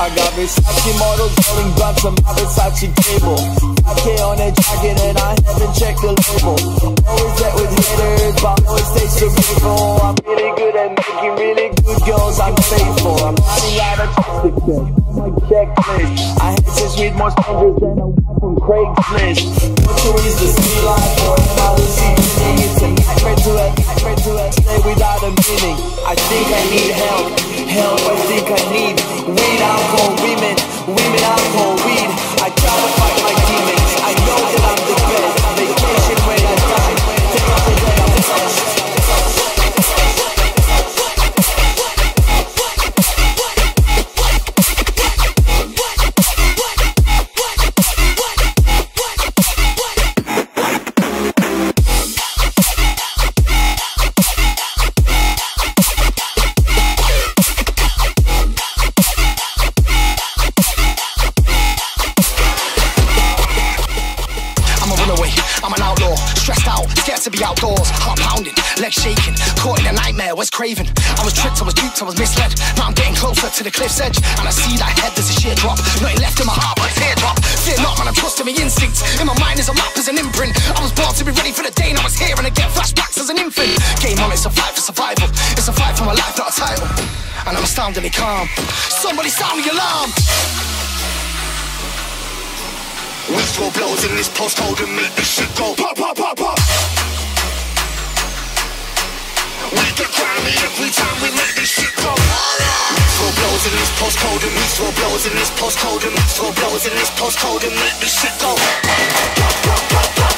I got Versace models rolling blunts on my Versace table. 5K on a jacket and I haven't checked the label. Always met with haters, but always stay grateful. I'm really good at making really good girls. I'm faithful. I'm running out of checklist. My checklist. I had sex with more strangers than a wife from Craigslist. What is the sea life or am I hallucinating? It's a nightmare to a nightmare to a stay without a meaning. I think I need help. Help I think I need. Was craving. I was tricked, I was duped, I was misled. Now I'm getting closer to the cliff's edge, and I see that head, there's a sheer drop. Nothing left in my heart but a teardrop. Fear not, man, I'm trusting my instincts. In my mind is a map, is an imprint. I was born to be ready for the day, now it's here, and I get flashbacks as an infant. Game on, it's a fight for survival. It's a fight for my life, not a title. And I'm astoundingly calm. Somebody sound the alarm. Whistle blows in this postcode and make this shit go pop, pop, pop, pop. Every time we make this shit go. Whistle blows in this postcode and whistle blows in this postcode and whistle blows in this postcode and make this shit go.